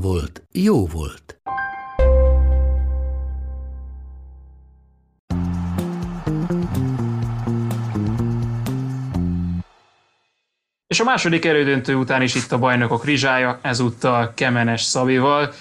volt, jó volt. És a második erődöntő után is itt a bajnokok rizsája, ezúttal Kemenes Szabival,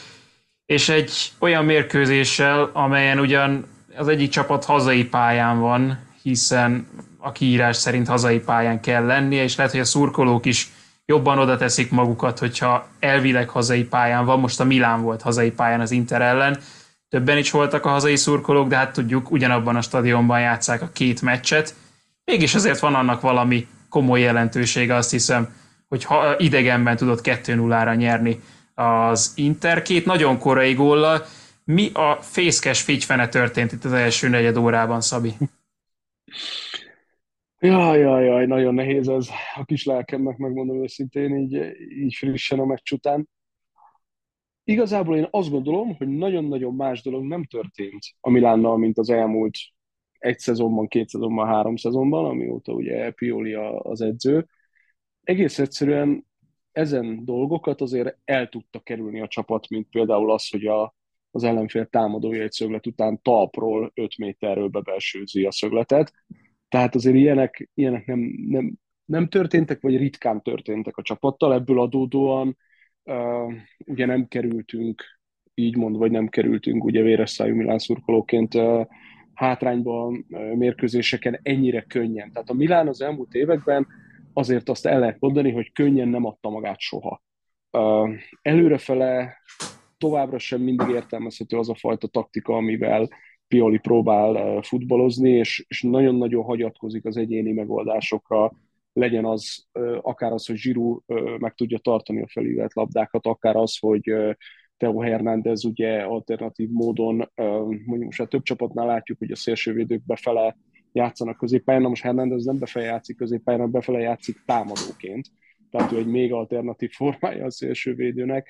és egy olyan mérkőzéssel, amelyen ugyan az egyik csapat hazai pályán van, hiszen a kiírás szerint hazai pályán kell lennie, és lehet, hogy a szurkolók is jobban oda teszik magukat, hogyha elvileg hazai pályán van. Most a Milán volt hazai pályán az Inter ellen. Többen is voltak a hazai szurkolók, de hát tudjuk, ugyanabban a stadionban játszák a két meccset. Mégis azért van annak valami komoly jelentősége, azt hiszem, hogy ha idegenben tudott 2-0-ra nyerni az Inter. Két nagyon korai góllal. Mi a fészkes figyfene történt itt az első negyed órában, Szabi? Jaj, jaj, jaj, nagyon nehéz ez a kis lelkemnek, megmondom őszintén, így, így frissen a meccs után. Igazából én azt gondolom, hogy nagyon-nagyon más dolog nem történt a Milánnal, mint az elmúlt egy szezonban, két szezonban, három szezonban, amióta ugye Pioli az edző. Egész egyszerűen ezen dolgokat azért el tudta kerülni a csapat, mint például az, hogy a, az ellenfél támadója egy szöglet után talpról 5 méterről bebelsőzi a szögletet, tehát azért ilyenek, ilyenek nem, nem, nem történtek, vagy ritkán történtek a csapattal, ebből adódóan uh, ugye nem kerültünk, így mond, vagy nem kerültünk ugye véres szájú Milán szurkolóként uh, hátrányba uh, mérkőzéseken ennyire könnyen. Tehát a Milán az elmúlt években azért azt el lehet mondani, hogy könnyen nem adta magát soha. Uh, előrefele továbbra sem mindig értelmezhető az a fajta taktika, amivel Pioli próbál futballozni, és, és nagyon-nagyon hagyatkozik az egyéni megoldásokra, legyen az akár az, hogy Zsirú meg tudja tartani a felívelt labdákat, akár az, hogy Teo Hernández ugye alternatív módon, mondjuk most a több csapatnál látjuk, hogy a szélsővédők befele játszanak középpályán, na most Hernández nem befele játszik középpályán, befele játszik támadóként, tehát ő egy még alternatív formája a szélsővédőnek.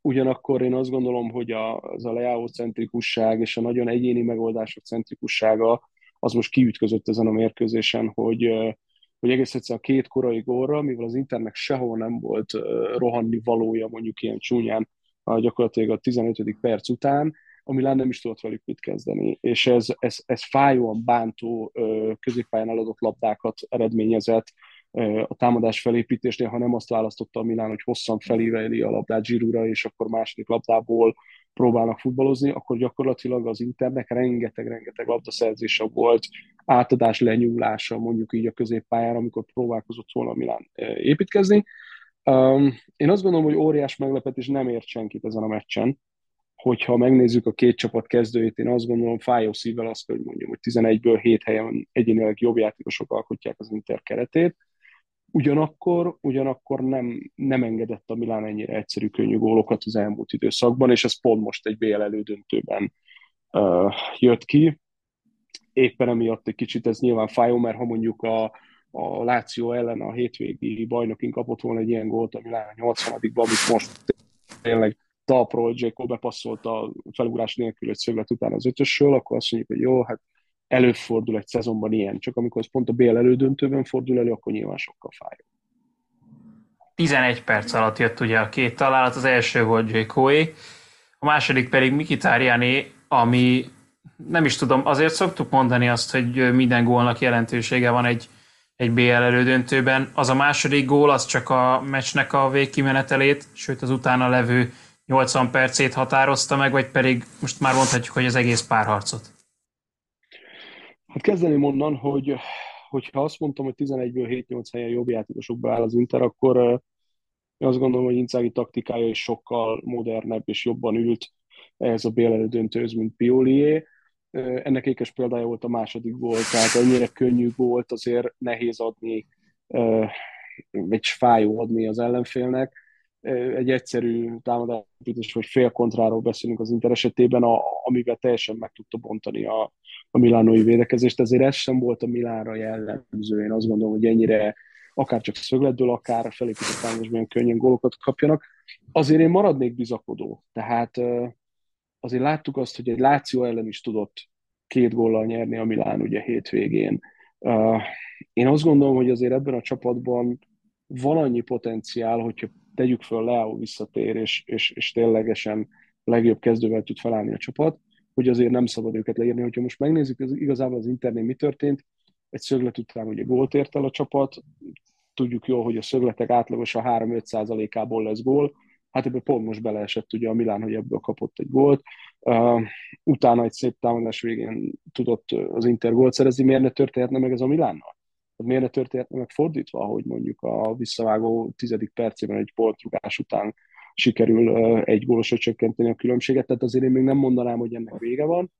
Ugyanakkor én azt gondolom, hogy a, az a Leao centrikusság és a nagyon egyéni megoldások centrikussága az most kiütközött ezen a mérkőzésen, hogy, hogy egész egyszerűen a két korai gólra, mivel az Internek sehol nem volt rohanni valója mondjuk ilyen csúnyán gyakorlatilag a 15. perc után, a Milán nem is tudott velük mit kezdeni, és ez, ez, ez fájóan bántó középpályán eladott labdákat eredményezett, a támadás felépítésnél, ha nem azt választotta a Milán, hogy hosszan felíveli a labdát Zsirúra, és akkor második labdából próbálnak futballozni, akkor gyakorlatilag az Internek rengeteg-rengeteg labdaszerzése volt, átadás lenyúlása mondjuk így a középpályára, amikor próbálkozott volna Milán építkezni. Én azt gondolom, hogy óriás meglepetés nem ért senkit ezen a meccsen, hogyha megnézzük a két csapat kezdőjét, én azt gondolom fájó szívvel azt, hogy mondjam, hogy 11-ből 7 helyen egyénileg jobb játékosok alkotják az Inter keretét, Ugyanakkor, ugyanakkor nem, nem engedett a Milán ennyire egyszerű, könnyű gólokat az elmúlt időszakban, és ez pont most egy BL elődöntőben uh, jött ki. Éppen emiatt egy kicsit ez nyilván fájó, mert ha mondjuk a, a Láció ellen a hétvégi bajnokin kapott volna egy ilyen gólt, a Milán a 80 amit most tényleg talpról Jacob bepasszolt a felugrás nélkül egy szöglet után az ötösről, akkor azt mondjuk, hogy jó, hát előfordul egy szezonban ilyen, csak amikor ez pont a BL elődöntőben fordul elő, akkor nyilván sokkal fáj. 11 perc alatt jött ugye a két találat, az első volt J. a második pedig Mikitáriané, ami nem is tudom, azért szoktuk mondani azt, hogy minden gólnak jelentősége van egy, egy BL elődöntőben. Az a második gól, az csak a meccsnek a végkimenetelét, sőt az utána levő 80 percét határozta meg, vagy pedig most már mondhatjuk, hogy az egész párharcot? Hát kezdeném onnan, hogy hogyha azt mondtam, hogy 11-ből 7-8 helyen jobb játékosokba áll az Inter, akkor én azt gondolom, hogy Inzági taktikája is sokkal modernebb és jobban ült ehhez a BL döntőhöz, mint Piolié. Ennek ékes példája volt a második gól, tehát ennyire könnyű volt, azért nehéz adni egy fájó adni az ellenfélnek. Egy egyszerű támadás, vagy fél kontráról beszélünk az Inter esetében, a, amivel teljesen meg tudta bontani a, a milánói védekezést. Ezért ez sem volt a Milánra jellemző. Én azt gondolom, hogy ennyire akár csak szögletből, akár felépített támadásban könnyen gólokat kapjanak. Azért én maradnék bizakodó. Tehát azért láttuk azt, hogy egy Láció ellen is tudott két góllal nyerni a Milán ugye hétvégén. Én azt gondolom, hogy azért ebben a csapatban van annyi potenciál, hogyha tegyük föl Leao visszatér, és, és, és ténylegesen legjobb kezdővel tud felállni a csapat, hogy azért nem szabad őket leírni. Hogyha most megnézzük az, igazából az internet mi történt, egy szöglet után ugye gólt ért el a csapat, tudjuk jól, hogy a szögletek átlagosan 3-5 százalékából lesz gól, hát ebből pont most beleesett ugye a Milán, hogy ebből kapott egy gólt. Uh, utána egy szép támadás végén tudott az Inter gólt szerezni, miért ne történhetne meg ez a Milánnal? Miért ne történhetne meg fordítva, hogy mondjuk a visszavágó tizedik percében egy boltrugás után sikerül egy gólosra csökkenteni a különbséget, tehát azért én még nem mondanám, hogy ennek vége van,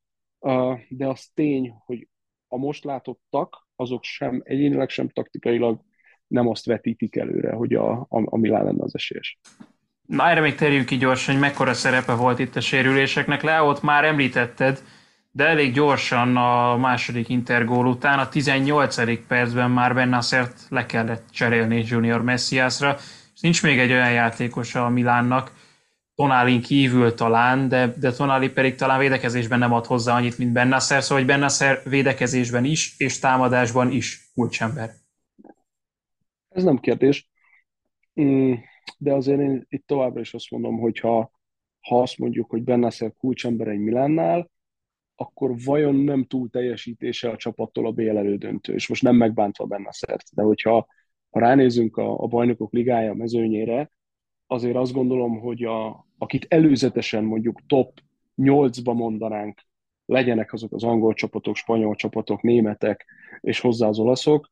de az tény, hogy a most látottak, azok sem egyénileg, sem taktikailag nem azt vetítik előre, hogy a, a, a Milán lenne az esélyes. Na erre még terjünk ki gyorsan, hogy mekkora szerepe volt itt a sérüléseknek. Leót már említetted, de elég gyorsan a második intergól után, a 18. percben már Bennaszert le kellett cserélni Junior Messiasra, nincs még egy olyan játékos a Milánnak, Tonálin kívül talán, de, de Tonali pedig talán védekezésben nem ad hozzá annyit, mint Bennasser, szóval hogy Bennasser védekezésben is, és támadásban is kulcsember. Ez nem kérdés. Mm, de azért én itt továbbra is azt mondom, hogy ha, ha azt mondjuk, hogy Bennasser kulcsember egy Milánnál, akkor vajon nem túl teljesítése a csapattól a BL elődöntő, és most nem megbántva Bennassert, de hogyha ha ránézünk a, a bajnokok ligája mezőnyére, azért azt gondolom, hogy a, akit előzetesen mondjuk top 8-ba mondanánk, legyenek azok az angol csapatok, spanyol csapatok, németek, és hozzá az olaszok,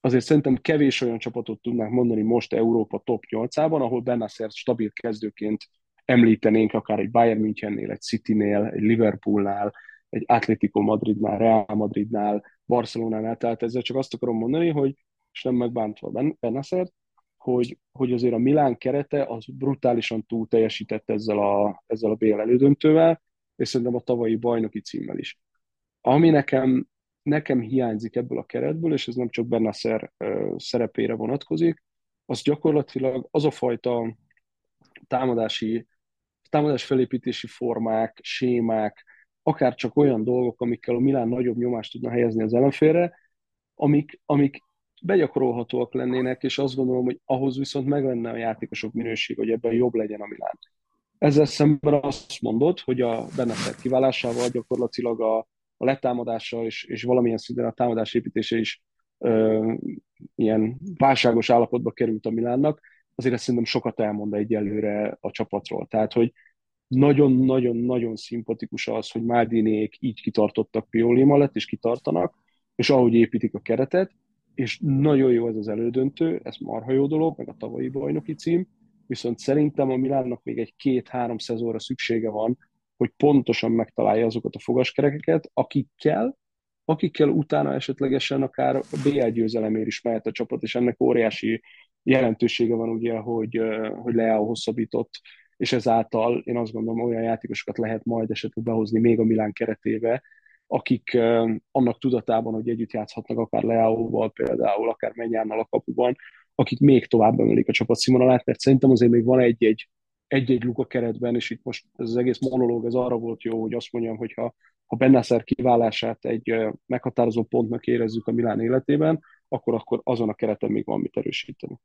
azért szerintem kevés olyan csapatot tudnánk mondani most Európa top 8-ában, ahol Benacer stabil kezdőként említenénk akár egy Bayern Münchennél, egy Citynél, egy Liverpoolnál, egy Atletico Madridnál, Real Madridnál, Barcelonánál, tehát ezzel csak azt akarom mondani, hogy, és nem megbántva Benacert, hogy, hogy azért a Milán kerete az brutálisan túl teljesített ezzel a, ezzel a BL elődöntővel, és szerintem a tavalyi bajnoki címmel is. Ami nekem nekem hiányzik ebből a keretből, és ez nem csak Bennasser szerepére vonatkozik, az gyakorlatilag az a fajta támadási, támadás felépítési formák, sémák, akár csak olyan dolgok, amikkel a Milán nagyobb nyomást tudna helyezni az ellenfélre, amik, amik begyakorolhatóak lennének, és azt gondolom, hogy ahhoz viszont meg lenne a játékosok minőség, hogy ebben jobb legyen a Milán. Ezzel szemben azt mondod, hogy a Bennefer kiválásával gyakorlatilag a, a letámadása és, és valamilyen szinten a támadás építése is ö, ilyen válságos állapotba került a Milánnak, azért ezt szerintem sokat elmond egyelőre a csapatról. Tehát, hogy nagyon-nagyon-nagyon szimpatikus az, hogy Márdinék így kitartottak Pioli mellett, és kitartanak, és ahogy építik a keretet, és nagyon jó ez az elődöntő, ez marha jó dolog, meg a tavalyi bajnoki cím, viszont szerintem a Milánnak még egy két-három szezonra szüksége van, hogy pontosan megtalálja azokat a fogaskerekeket, akikkel, akikkel utána esetlegesen akár a BL győzelemért is mehet a csapat, és ennek óriási jelentősége van ugye, hogy, hogy Leao hosszabbított, és ezáltal én azt gondolom olyan játékosokat lehet majd esetleg behozni még a Milán keretébe, akik annak tudatában, hogy együtt játszhatnak akár Leao-val például, akár Menyánnal a kapuban, akik még tovább emelik a csapat színvonalát, mert szerintem azért még van egy-egy egy-egy luk a keretben, és itt most ez az egész monológ ez arra volt jó, hogy azt mondjam, hogy ha, ha Bennászer kiválását egy meghatározó pontnak érezzük a Milán életében, akkor, akkor azon a kereten még van mit erősíteni.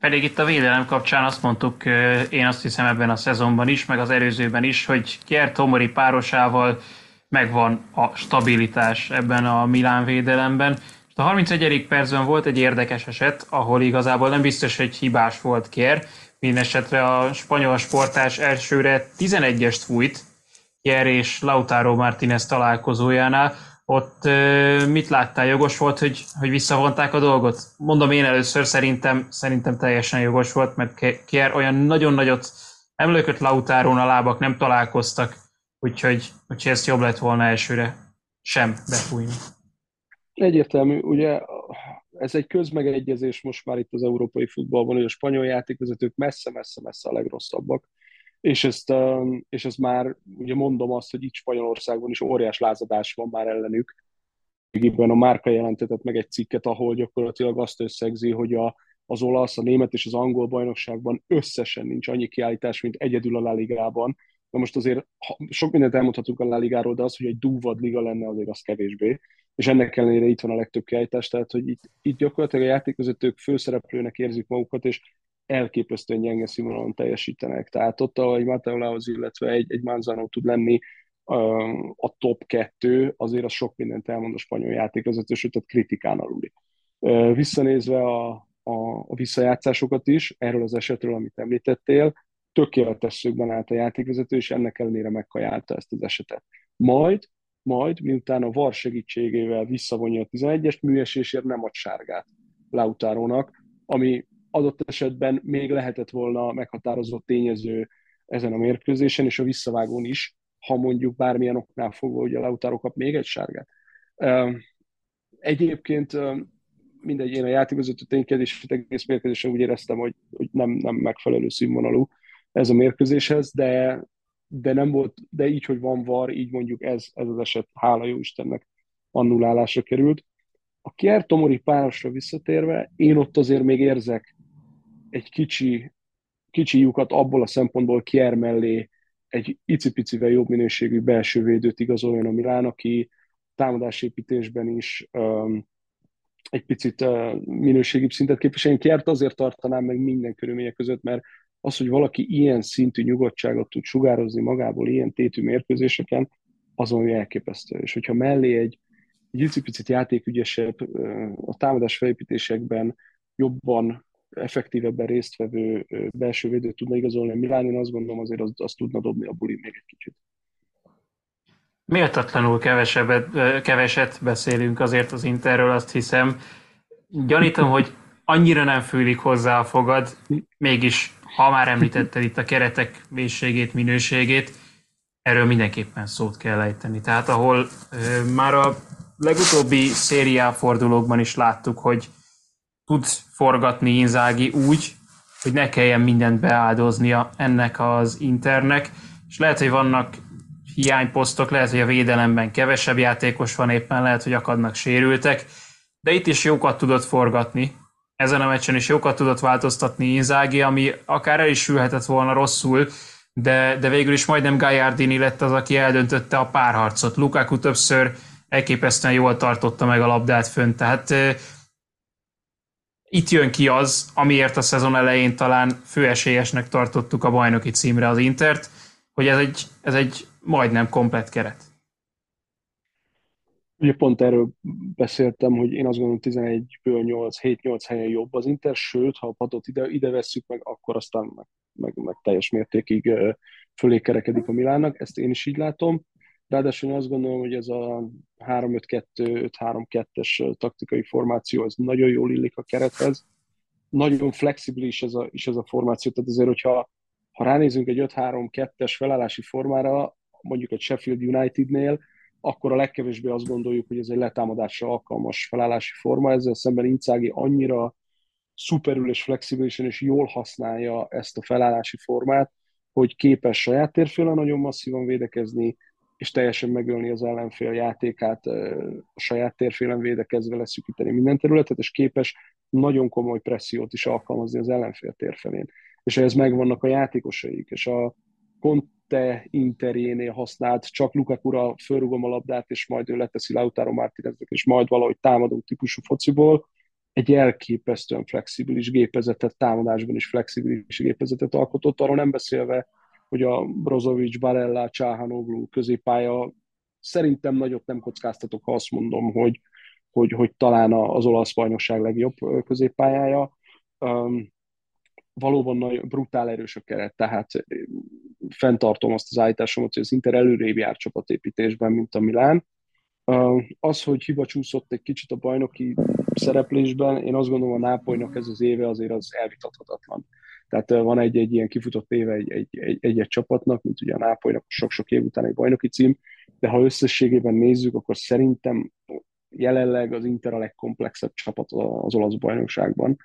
Pedig itt a védelem kapcsán azt mondtuk, én azt hiszem ebben a szezonban is, meg az előzőben is, hogy Kier Tomori párosával megvan a stabilitás ebben a Milán védelemben. A 31. percben volt egy érdekes eset, ahol igazából nem biztos, hogy hibás volt Kier, Mindenesetre a spanyol sportás elsőre 11-est fújt Jer és Lautaro Martínez találkozójánál. Ott mit láttál? Jogos volt, hogy, hogy visszavonták a dolgot? Mondom én először, szerintem, szerintem teljesen jogos volt, mert Kier olyan nagyon nagyot nem lökött Lautárón, a lábak nem találkoztak, úgyhogy, úgyhogy ezt jobb lett volna elsőre sem befújni. Egyértelmű, ugye ez egy közmegegyezés most már itt az európai futballban, hogy a spanyol játékvezetők messze-messze-messze a legrosszabbak, és ezt, és ezt már ugye mondom azt, hogy itt Spanyolországban is óriás lázadás van már ellenük. Egyébben a Márka jelentetett meg egy cikket, ahol gyakorlatilag azt összegzi, hogy a, az olasz, a német és az angol bajnokságban összesen nincs annyi kiállítás, mint egyedül a La Ligában. Na most azért sok mindent elmondhatunk a La Ligáról, de az, hogy egy dúvad liga lenne, azért az kevésbé. És ennek ellenére itt van a legtöbb kiállítás, tehát hogy itt, itt gyakorlatilag a játékvezetők főszereplőnek érzik magukat, és elképesztően gyenge színvonalon teljesítenek. Tehát ott, ahol egy Matteo Lauz, illetve egy, egy Manzano tud lenni a top kettő, azért az sok mindent elmond a spanyol játékvezető, sőt, tehát kritikán aluli. Visszanézve a, a, a visszajátszásokat is, erről az esetről, amit említettél, tökéletes szögben állt a játékvezető, és ennek ellenére megkajálta ezt az esetet. Majd, majd, miután a VAR segítségével visszavonja a 11-est, műesésért nem ad sárgát Lautárónak, ami adott esetben még lehetett volna meghatározott tényező ezen a mérkőzésen, és a visszavágón is, ha mondjuk bármilyen oknál fogva, a Lautaro kap még egy sárgát. Egyébként mindegy, én a játékvezető ténykedését egész mérkőzésen úgy éreztem, hogy, hogy nem, nem megfelelő színvonalú ez a mérkőzéshez, de, de nem volt, de így, hogy van var, így mondjuk ez, ez az eset, hála jó Istennek, annulálásra került. A Kier Tomori párosra visszatérve, én ott azért még érzek egy kicsi, kicsi lyukat abból a szempontból Kier mellé egy icipicivel jobb minőségű belső védőt igazoljon a Milán, aki támadásépítésben is um, egy picit uh, minőségibb szintet képvisel. Én Kiert azért tartanám meg minden körülmények között, mert az, hogy valaki ilyen szintű nyugodtságot tud sugározni magából ilyen tétű mérkőzéseken, azon elképesztő. És hogyha mellé egy, egy icipicit játékügyesebb, a támadás felépítésekben jobban, effektívebben résztvevő belső védőt tudna igazolni a Milán, én azt gondolom azért az, az tudna dobni a buli még egy kicsit. Méltatlanul kevesebbet, keveset beszélünk azért az Interről, azt hiszem. Gyanítom, hogy annyira nem fűlik hozzá a fogad, mégis ha már említetted itt a keretek mélységét, minőségét, erről mindenképpen szót kell ejteni. Tehát ahol ö, már a legutóbbi szériá fordulókban is láttuk, hogy tud forgatni Inzági úgy, hogy ne kelljen mindent beáldoznia ennek az internek, és lehet, hogy vannak hiányposztok, lehet, hogy a védelemben kevesebb játékos van éppen, lehet, hogy akadnak sérültek, de itt is jókat tudott forgatni, ezen a meccsen is jókat tudott változtatni Inzági, ami akár el is sülhetett volna rosszul, de, de végül is majdnem Gajardini lett az, aki eldöntötte a párharcot. Lukaku többször elképesztően jól tartotta meg a labdát fönt, tehát e, itt jön ki az, amiért a szezon elején talán főesélyesnek tartottuk a bajnoki címre az Intert, hogy ez egy, ez egy majdnem komplet keret. Ugye pont erről beszéltem, hogy én azt gondolom 11-ből 8, 7-8 helyen jobb az Inter, sőt, ha a padot ide, ide vesszük meg, akkor aztán meg, meg, meg teljes mértékig fölé kerekedik a Milánnak, ezt én is így látom. Ráadásul én azt gondolom, hogy ez a 3-5-2-5-3-2-es taktikai formáció, ez nagyon jól illik a kerethez. Nagyon flexibilis ez a, is ez a formáció, tehát azért, hogyha ha ránézünk egy 5-3-2-es felállási formára, mondjuk egy Sheffield Unitednél, akkor a legkevésbé azt gondoljuk, hogy ez egy letámadásra alkalmas felállási forma, ezzel szemben Incági annyira szuperül és flexibilisen és jól használja ezt a felállási formát, hogy képes saját térfélen nagyon masszívan védekezni, és teljesen megölni az ellenfél játékát, a saját térfélen védekezve leszűkíteni minden területet, és képes nagyon komoly pressziót is alkalmazni az ellenfél térfelén. És ehhez megvannak a játékosaik, és a Conte Interjénél használt, csak Lukaku-ra fölrugom a labdát, és majd ő leteszi Lautaro Martineznek, és majd valahogy támadó típusú fociból, egy elképesztően flexibilis gépezetet, támadásban is flexibilis gépezetet alkotott, arról nem beszélve, hogy a Brozovic, Barella, Csáhanoglu középpálya szerintem nagyot nem kockáztatok, ha azt mondom, hogy, hogy, hogy talán az olasz bajnokság legjobb középpályája. Valóban nagyon brutál erős a keret, tehát fenntartom azt az állításomat, hogy az Inter előrébb jár csapatépítésben, mint a Milán. Az, hogy hiba csúszott egy kicsit a bajnoki szereplésben, én azt gondolom a Nápolynak ez az éve azért az elvitathatatlan. Tehát van egy-egy ilyen kifutott éve egy-egy csapatnak, mint ugye a Nápolynak sok-sok év után egy bajnoki cím, de ha összességében nézzük, akkor szerintem jelenleg az Inter a legkomplexebb csapat az olasz bajnokságban,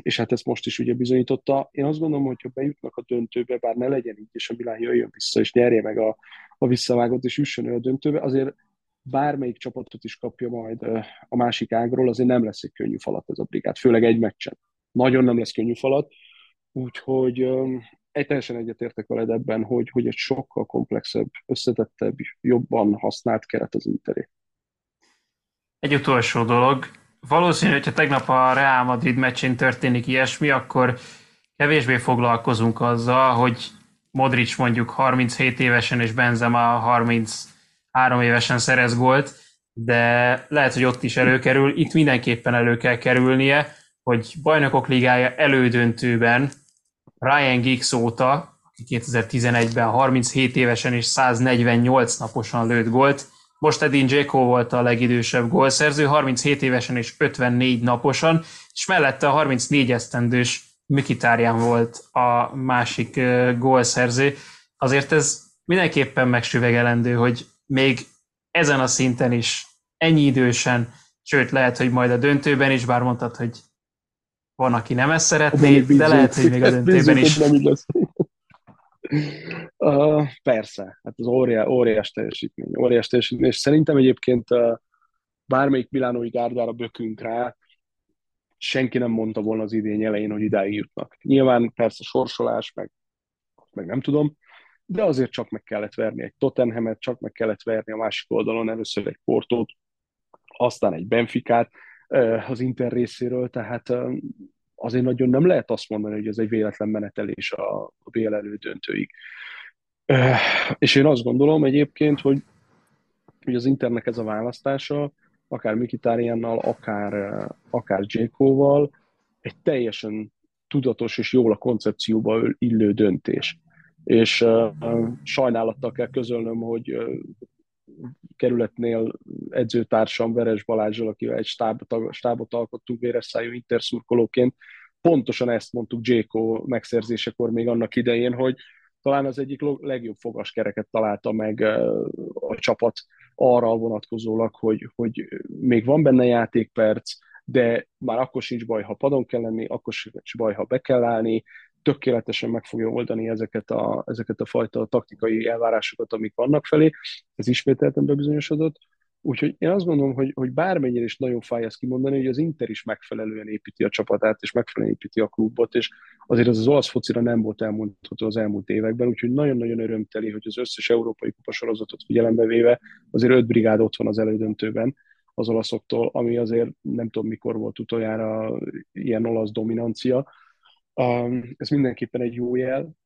és hát ezt most is ugye bizonyította. Én azt gondolom, hogy ha bejutnak a döntőbe, bár ne legyen így, és a Milán jöjjön vissza, és nyerje meg a, a visszavágót, és üssön ő a döntőbe, azért bármelyik csapatot is kapja majd a másik ágról, azért nem lesz egy könnyű falat ez a brigád, főleg egy meccsen. Nagyon nem lesz könnyű falat, úgyhogy egy teljesen egyetértek veled ebben, hogy, hogy egy sokkal komplexebb, összetettebb, jobban használt keret az Interé. Egy utolsó dolog. Valószínű, hogyha tegnap a Real Madrid meccsén történik ilyesmi, akkor kevésbé foglalkozunk azzal, hogy Modric mondjuk 37 évesen és Benzema 33 évesen szerez gólt, de lehet, hogy ott is előkerül. Itt mindenképpen elő kell kerülnie, hogy bajnokok ligája elődöntőben Ryan Giggs óta, aki 2011-ben 37 évesen és 148 naposan lőtt gólt, most Edin Dzeko volt a legidősebb gólszerző, 37 évesen és 54 naposan, és mellette a 34 esztendős Mikitárján volt a másik gólszerző. Azért ez mindenképpen megsüvegelendő, hogy még ezen a szinten is ennyi idősen, sőt lehet, hogy majd a döntőben is, bár mondtad, hogy van, aki nem ezt szeretné, de lehet, hogy még a döntőben is. Uh, persze, hát az óriás, óriás teljesítmény, óriás teljesítmény, és szerintem egyébként uh, bármelyik Milánói gárdára bökünk rá, senki nem mondta volna az idény elején, hogy idáig jutnak. Nyilván persze sorsolás, meg, meg nem tudom, de azért csak meg kellett verni egy Tottenhamet, csak meg kellett verni a másik oldalon először egy Portót, aztán egy Benficát az Inter részéről, tehát azért nagyon nem lehet azt mondani, hogy ez egy véletlen menetelés a, BL elődöntőig. És én azt gondolom egyébként, hogy, hogy az Internek ez a választása, akár Mikitáriánnal, akár, akár Jékóval, egy teljesen tudatos és jól a koncepcióba illő döntés. És uh, sajnálattal kell közölnöm, hogy uh, kerületnél edzőtársam Veres Balázsral, akivel egy stábot, stábot alkottunk véresszájú interszurkolóként, pontosan ezt mondtuk Jéko megszerzésekor még annak idején, hogy talán az egyik legjobb fogaskereket találta meg a csapat arra vonatkozólag, hogy, hogy még van benne játékperc, de már akkor sincs baj, ha padon kell lenni, akkor sincs baj, ha be kell állni, tökéletesen meg fogja oldani ezeket a, ezeket a fajta taktikai elvárásokat, amik vannak felé. Ez ismételten bebizonyosodott. Úgyhogy én azt gondolom, hogy, hogy bármennyire is nagyon fáj ezt kimondani, hogy az Inter is megfelelően építi a csapatát, és megfelelően építi a klubot, és azért az az olasz focira nem volt elmondható az elmúlt években, úgyhogy nagyon-nagyon örömteli, hogy az összes európai kupasorozatot figyelembe véve azért öt brigád ott van az elődöntőben az olaszoktól, ami azért nem tudom mikor volt utoljára ilyen olasz dominancia. Um, ez mindenképpen egy jó jel,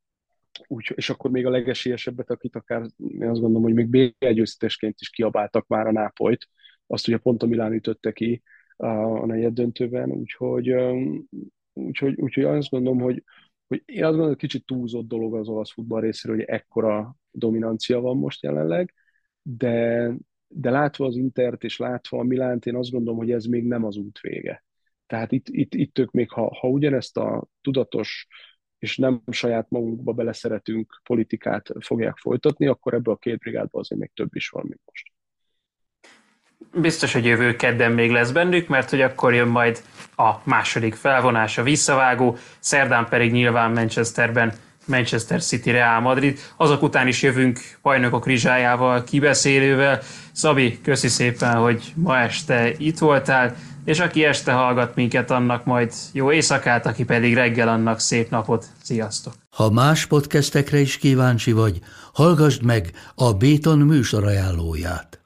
úgy, és akkor még a legesélyesebbet, akit akár én azt gondolom, hogy még BL győztesként is kiabáltak már a Nápolyt, azt ugye pont a Milán ütötte ki a, a negyed döntőben, úgyhogy, úgyhogy, úgyhogy azt gondolom, hogy, hogy én azt gondolom, hogy kicsit túlzott dolog az olasz futball részéről, hogy ekkora dominancia van most jelenleg, de, de látva az Intert és látva a Milánt, én azt gondolom, hogy ez még nem az út vége. Tehát itt, itt, itt ők még, ha, ha ugyanezt a tudatos és nem saját magunkba beleszeretünk politikát fogják folytatni, akkor ebből a két brigádból azért még több is van, mint most. Biztos, hogy jövő kedden még lesz bennük, mert hogy akkor jön majd a második felvonás, a visszavágó, szerdán pedig nyilván Manchesterben Manchester City Real Madrid. Azok után is jövünk bajnokok rizsájával, kibeszélővel. Szabi, köszi szépen, hogy ma este itt voltál és aki este hallgat minket, annak majd jó éjszakát, aki pedig reggel, annak szép napot. Sziasztok! Ha más podcastekre is kíváncsi vagy, hallgassd meg a Béton műsor ajánlóját.